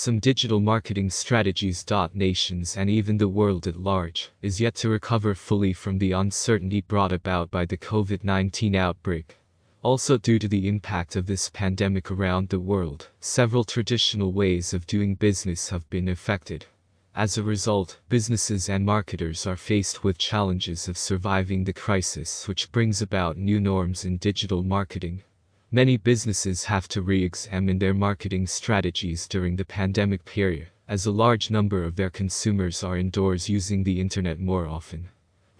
some digital marketing strategies. Nations and even the world at large is yet to recover fully from the uncertainty brought about by the COVID 19 outbreak. Also, due to the impact of this pandemic around the world, several traditional ways of doing business have been affected. As a result, businesses and marketers are faced with challenges of surviving the crisis, which brings about new norms in digital marketing. Many businesses have to re-examine their marketing strategies during the pandemic period, as a large number of their consumers are indoors using the internet more often.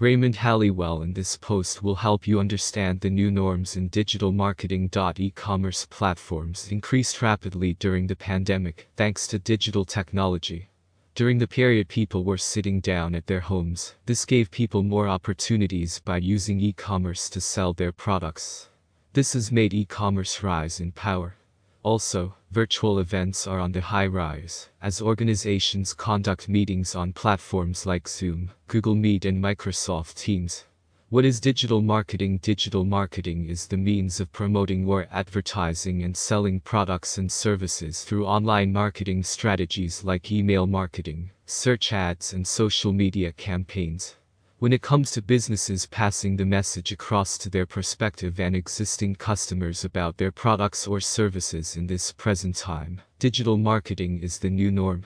Raymond Halliwell in this post will help you understand the new norms in digital marketing. E-commerce platforms increased rapidly during the pandemic thanks to digital technology. During the period people were sitting down at their homes, this gave people more opportunities by using e-commerce to sell their products. This has made e-commerce rise in power. Also, virtual events are on the high rise, as organizations conduct meetings on platforms like Zoom, Google Meet and Microsoft Teams. What is digital marketing? Digital marketing is the means of promoting or advertising and selling products and services through online marketing strategies like email marketing, search ads and social media campaigns. When it comes to businesses passing the message across to their prospective and existing customers about their products or services in this present time, digital marketing is the new norm.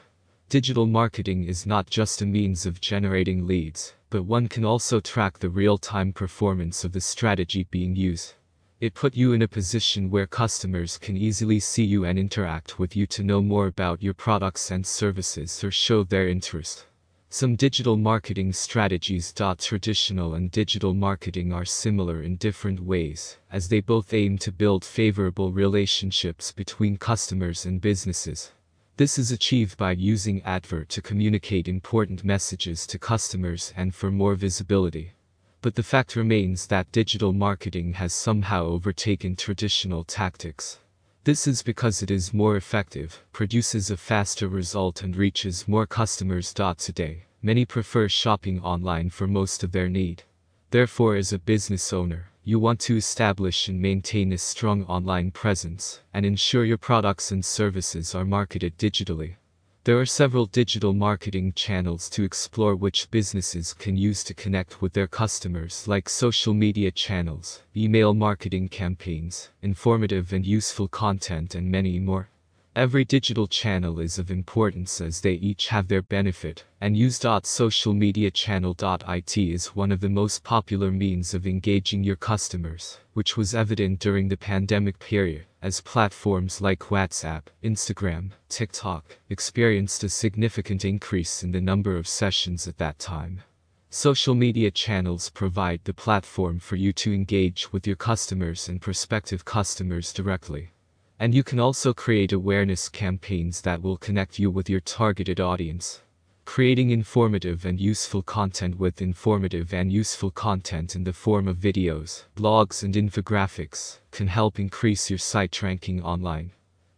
Digital marketing is not just a means of generating leads, but one can also track the real-time performance of the strategy being used. It put you in a position where customers can easily see you and interact with you to know more about your products and services or show their interest. Some digital marketing strategies. Traditional and digital marketing are similar in different ways, as they both aim to build favorable relationships between customers and businesses. This is achieved by using advert to communicate important messages to customers and for more visibility. But the fact remains that digital marketing has somehow overtaken traditional tactics. This is because it is more effective, produces a faster result and reaches more customers. Today, many prefer shopping online for most of their need. Therefore as a business owner, you want to establish and maintain a strong online presence and ensure your products and services are marketed digitally. There are several digital marketing channels to explore which businesses can use to connect with their customers like social media channels, email marketing campaigns, informative and useful content and many more. Every digital channel is of importance as they each have their benefit, and use.socialmediachannel.it is one of the most popular means of engaging your customers, which was evident during the pandemic period, as platforms like WhatsApp, Instagram, TikTok experienced a significant increase in the number of sessions at that time. Social media channels provide the platform for you to engage with your customers and prospective customers directly. And you can also create awareness campaigns that will connect you with your targeted audience. Creating informative and useful content with informative and useful content in the form of videos, blogs and infographics can help increase your site ranking online.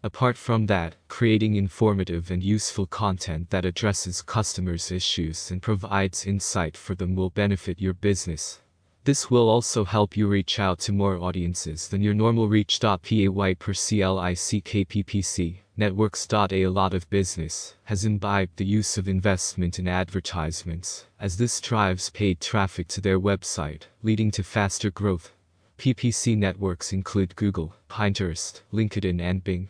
Apart from that, creating informative and useful content that addresses customers' issues and provides insight for them will benefit your business. This will also help you reach out to more audiences than your normal reach. Pay per CLICKPPC networks. A lot of business has imbibed the use of investment in advertisements, as this drives paid traffic to their website, leading to faster growth. PPC networks include Google, Pinterest, LinkedIn and Bing.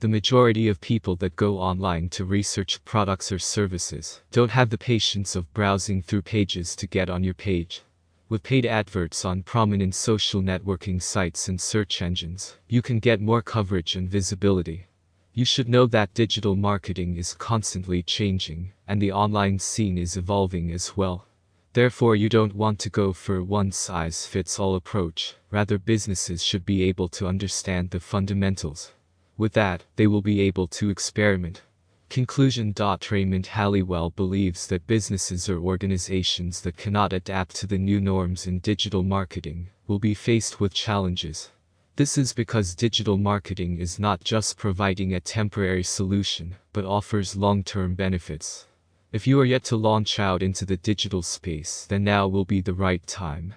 The majority of people that go online to research products or services don't have the patience of browsing through pages to get on your page. With paid adverts on prominent social networking sites and search engines, you can get more coverage and visibility. You should know that digital marketing is constantly changing, and the online scene is evolving as well. Therefore you don't want to go for a one-size-fits-all approach, rather businesses should be able to understand the fundamentals. With that, they will be able to experiment, Conclusion. Raymond Halliwell believes that businesses or organizations that cannot adapt to the new norms in digital marketing will be faced with challenges. This is because digital marketing is not just providing a temporary solution, but offers long-term benefits. If you are yet to launch out into the digital space, then now will be the right time.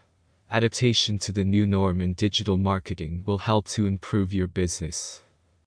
Adaptation to the new norm in digital marketing will help to improve your business.